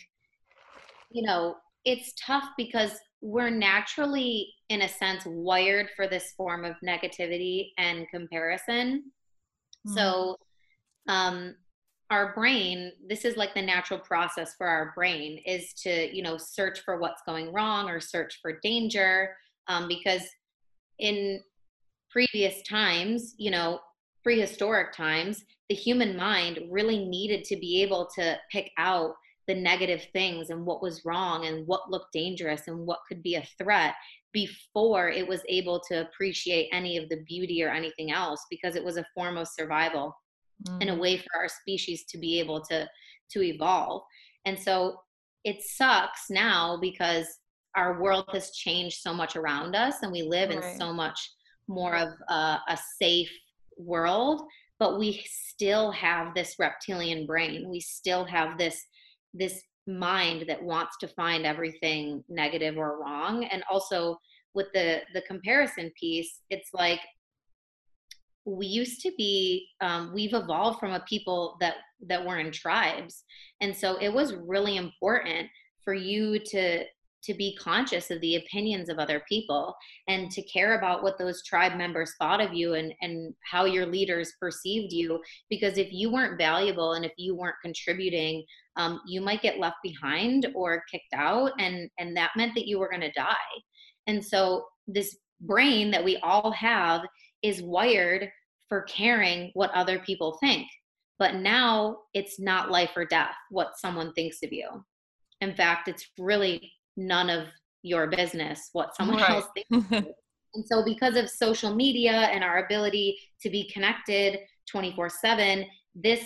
you know, it's tough because we're naturally in a sense wired for this form of negativity and comparison mm-hmm. so um our brain this is like the natural process for our brain is to you know search for what's going wrong or search for danger um, because in previous times you know prehistoric times the human mind really needed to be able to pick out the negative things and what was wrong and what looked dangerous and what could be a threat before it was able to appreciate any of the beauty or anything else because it was a form of survival mm. and a way for our species to be able to to evolve and so it sucks now because our world has changed so much around us and we live right. in so much more of a, a safe world but we still have this reptilian brain. We still have this this mind that wants to find everything negative or wrong. And also with the the comparison piece it's like we used to be um, we've evolved from a people that that were in tribes. And so it was really important for you to to be conscious of the opinions of other people and to care about what those tribe members thought of you and, and how your leaders perceived you. Because if you weren't valuable and if you weren't contributing, um, you might get left behind or kicked out, and, and that meant that you were going to die. And so, this brain that we all have is wired for caring what other people think. But now it's not life or death what someone thinks of you. In fact, it's really none of your business what someone right. else thinks. and so, because of social media and our ability to be connected 24 7, this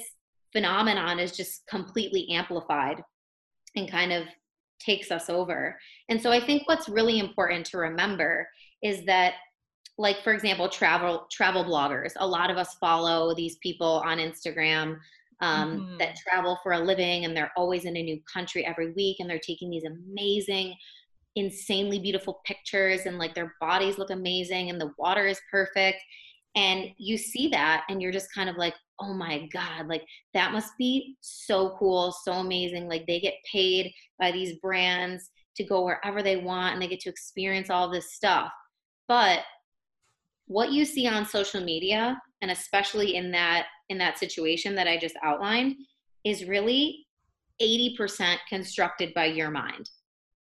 phenomenon is just completely amplified and kind of takes us over. And so, I think what's really important to remember is that like for example travel travel bloggers a lot of us follow these people on instagram um, mm-hmm. that travel for a living and they're always in a new country every week and they're taking these amazing insanely beautiful pictures and like their bodies look amazing and the water is perfect. And you see that and you're just kind of like oh my god like that must be so cool so amazing. Like they get paid by these brands to go wherever they want and they get to experience all this stuff. But what you see on social media and especially in that in that situation that i just outlined is really 80% constructed by your mind.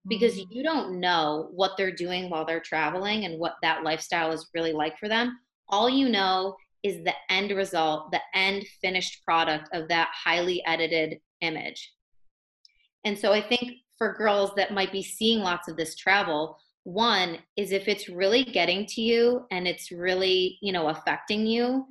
Because mm-hmm. you don't know what they're doing while they're traveling and what that lifestyle is really like for them. All you know is the end result the end finished product of that highly edited image. And so i think for girls that might be seeing lots of this travel one is if it's really getting to you and it's really you know affecting you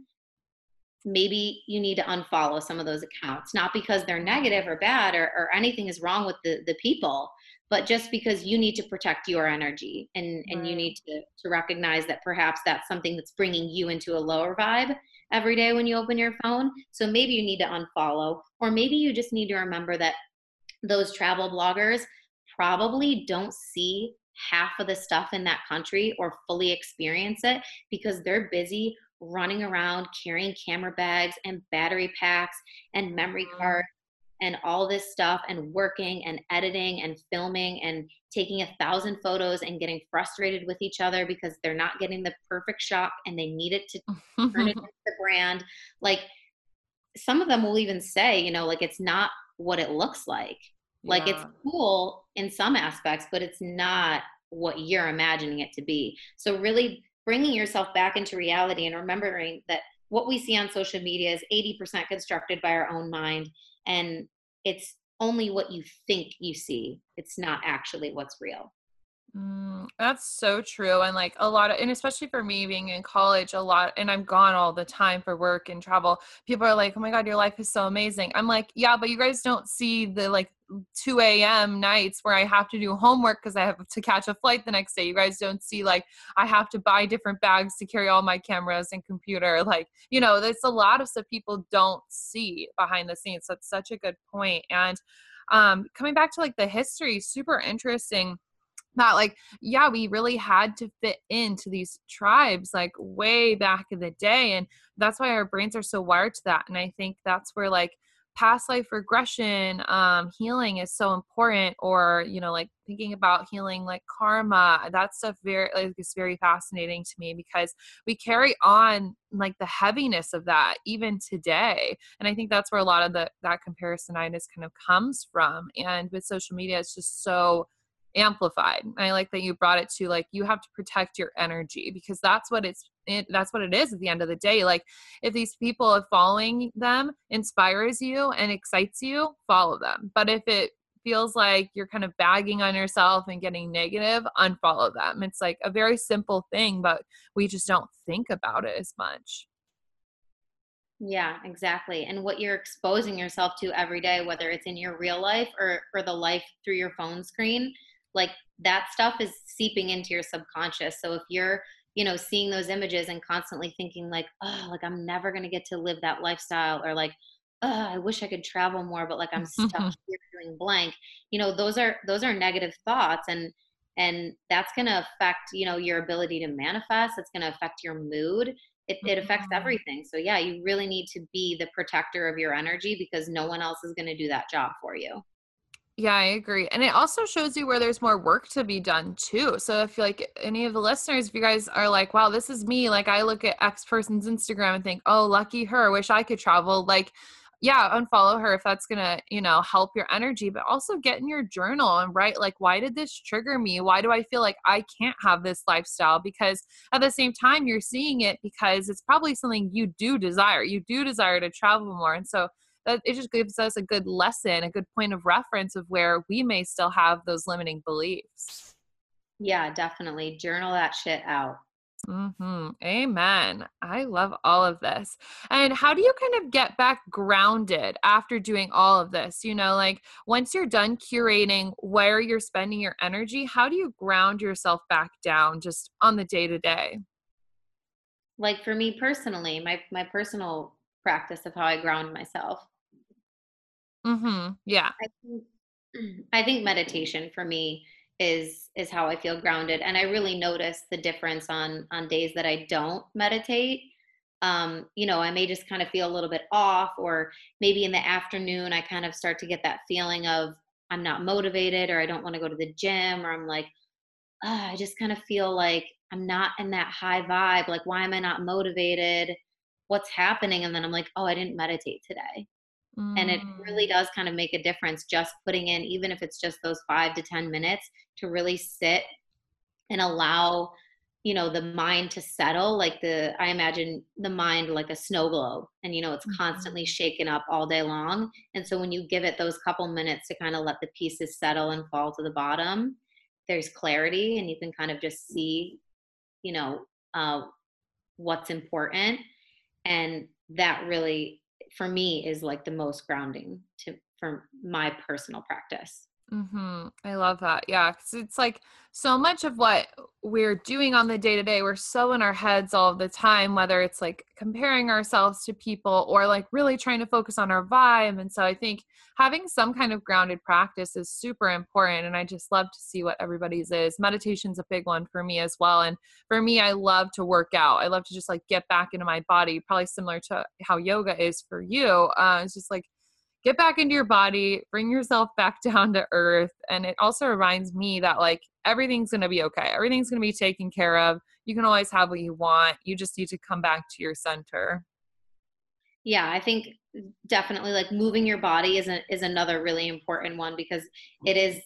maybe you need to unfollow some of those accounts not because they're negative or bad or, or anything is wrong with the, the people but just because you need to protect your energy and and you need to to recognize that perhaps that's something that's bringing you into a lower vibe every day when you open your phone. So maybe you need to unfollow or maybe you just need to remember that those travel bloggers probably don't see half of the stuff in that country or fully experience it because they're busy running around carrying camera bags and battery packs and memory mm-hmm. cards and all this stuff and working and editing and filming and taking a thousand photos and getting frustrated with each other because they're not getting the perfect shot and they need it to turn it into the brand like some of them will even say you know like it's not what it looks like like yeah. it's cool in some aspects, but it's not what you're imagining it to be. So really bringing yourself back into reality and remembering that what we see on social media is 80% constructed by our own mind and it's only what you think you see. It's not actually what's real. Mm, that's so true. And like a lot of, and especially for me being in college a lot, and I'm gone all the time for work and travel, people are like, oh my God, your life is so amazing. I'm like, yeah, but you guys don't see the like 2 a.m. nights where I have to do homework because I have to catch a flight the next day. You guys don't see like I have to buy different bags to carry all my cameras and computer. Like, you know, there's a lot of stuff people don't see behind the scenes. It's such a good point. And um, coming back to like the history, super interesting that like yeah we really had to fit into these tribes like way back in the day and that's why our brains are so wired to that and i think that's where like past life regression um, healing is so important or you know like thinking about healing like karma that stuff very like is very fascinating to me because we carry on like the heaviness of that even today and i think that's where a lot of the that comparisonitis kind of comes from and with social media it's just so amplified. I like that you brought it to like you have to protect your energy because that's what it's it, that's what it is at the end of the day. Like if these people are following them inspires you and excites you, follow them. But if it feels like you're kind of bagging on yourself and getting negative, unfollow them. It's like a very simple thing, but we just don't think about it as much. Yeah, exactly. And what you're exposing yourself to every day, whether it's in your real life or, or the life through your phone screen, like that stuff is seeping into your subconscious. So if you're you know seeing those images and constantly thinking like oh like i'm never going to get to live that lifestyle or like oh i wish i could travel more but like i'm stuck here doing blank you know those are those are negative thoughts and and that's going to affect you know your ability to manifest. It's going to affect your mood. It, it affects mm-hmm. everything. So yeah you really need to be the protector of your energy because no one else is going to do that job for you yeah, I agree. And it also shows you where there's more work to be done too. So if like any of the listeners, if you guys are like, wow, this is me, like I look at X person's Instagram and think, oh, lucky her, wish I could travel. Like, yeah, unfollow her if that's gonna, you know, help your energy, but also get in your journal and write like, why did this trigger me? Why do I feel like I can't have this lifestyle? Because at the same time, you're seeing it because it's probably something you do desire. You do desire to travel more. And so that it just gives us a good lesson, a good point of reference of where we may still have those limiting beliefs. Yeah, definitely. Journal that shit out. Mm-hmm. Amen. I love all of this. And how do you kind of get back grounded after doing all of this? You know, like once you're done curating where you're spending your energy, how do you ground yourself back down just on the day to day? Like for me personally, my my personal practice of how I ground myself. Mhm. Yeah. I think, I think meditation for me is is how I feel grounded and I really notice the difference on on days that I don't meditate. Um, you know, I may just kind of feel a little bit off or maybe in the afternoon I kind of start to get that feeling of I'm not motivated or I don't want to go to the gym or I'm like oh, I just kind of feel like I'm not in that high vibe. Like, why am I not motivated? What's happening? And then I'm like, oh, I didn't meditate today. Mm. And it really mm. does kind of make a difference just putting in, even if it's just those five to 10 minutes to really sit and allow, you know, the mind to settle. Like the, I imagine the mind like a snow globe and, you know, it's mm-hmm. constantly shaken up all day long. And so when you give it those couple minutes to kind of let the pieces settle and fall to the bottom, there's clarity and you can kind of just see, you know, uh, what's important. And that really for me is like the most grounding to for my personal practice. Mm-hmm. I love that. Yeah. Cause it's like so much of what we're doing on the day to day, we're so in our heads all the time, whether it's like comparing ourselves to people or like really trying to focus on our vibe. And so I think having some kind of grounded practice is super important. And I just love to see what everybody's is. Meditation's a big one for me as well. And for me, I love to work out. I love to just like get back into my body, probably similar to how yoga is for you. Uh, it's just like get back into your body, bring yourself back down to earth. And it also reminds me that like everything's going to be okay. Everything's going to be taken care of. You can always have what you want. You just need to come back to your center. Yeah, I think definitely like moving your body is a, is another really important one because it is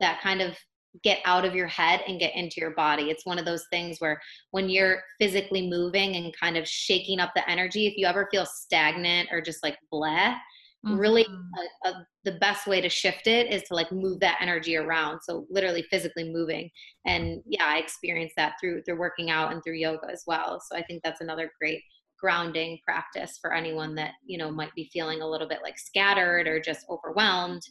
that kind of get out of your head and get into your body. It's one of those things where when you're physically moving and kind of shaking up the energy, if you ever feel stagnant or just like bleh, mm-hmm. really a, a, the best way to shift it is to like move that energy around so literally physically moving. And yeah i experienced that through through working out and through yoga as well. So i think that's another great grounding practice for anyone that you know might be feeling a little bit like scattered or just overwhelmed.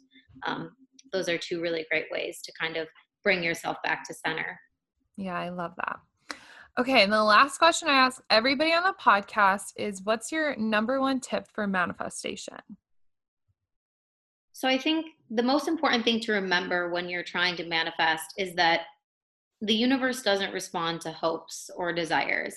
Um, those are two really great ways to kind of bring yourself back to center. Yeah i love that. Okay and the last question i ask everybody on the podcast is what's your number one tip for manifestation so I think the most important thing to remember when you're trying to manifest is that the universe doesn't respond to hopes or desires.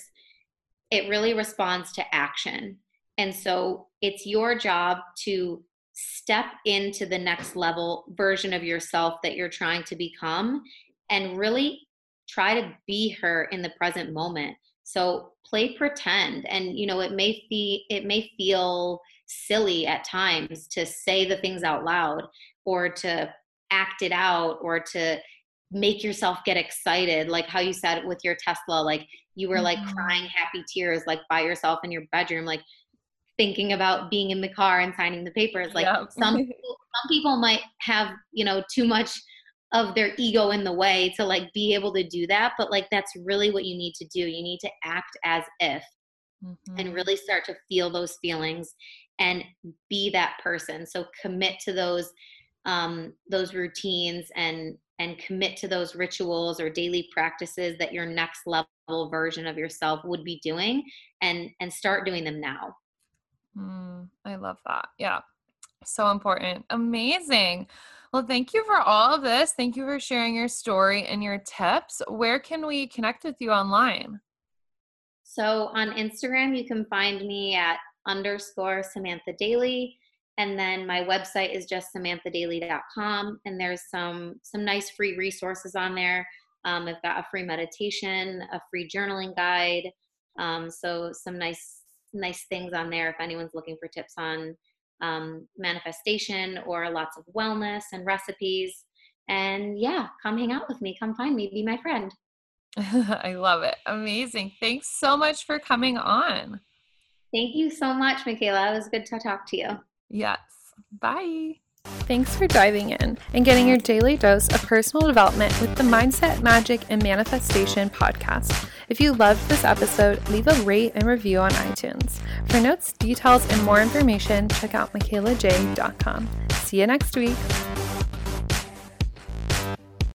It really responds to action. And so it's your job to step into the next level version of yourself that you're trying to become and really try to be her in the present moment. So play pretend and you know it may be it may feel silly at times to say the things out loud or to act it out or to make yourself get excited like how you said with your tesla like you were like mm-hmm. crying happy tears like by yourself in your bedroom like thinking about being in the car and signing the papers like yep. some people, some people might have you know too much of their ego in the way to like be able to do that but like that's really what you need to do you need to act as if mm-hmm. and really start to feel those feelings and be that person. So commit to those um, those routines and and commit to those rituals or daily practices that your next level version of yourself would be doing and and start doing them now. Mm, i love that. Yeah. So important. Amazing. Well thank you for all of this. Thank you for sharing your story and your tips. Where can we connect with you online? So on instagram you can find me at underscore Samantha Daily. And then my website is just samanthadaily.com. And there's some some nice free resources on there. Um, I've got a free meditation, a free journaling guide. Um, so some nice nice things on there if anyone's looking for tips on um, manifestation or lots of wellness and recipes. And yeah, come hang out with me. Come find me. Be my friend. I love it. Amazing. Thanks so much for coming on. Thank you so much, Mikayla. It was good to talk to you. Yes. Bye. Thanks for diving in and getting your daily dose of personal development with the Mindset, Magic, and Manifestation podcast. If you loved this episode, leave a rate and review on iTunes. For notes, details, and more information, check out mikaylajai.com. See you next week.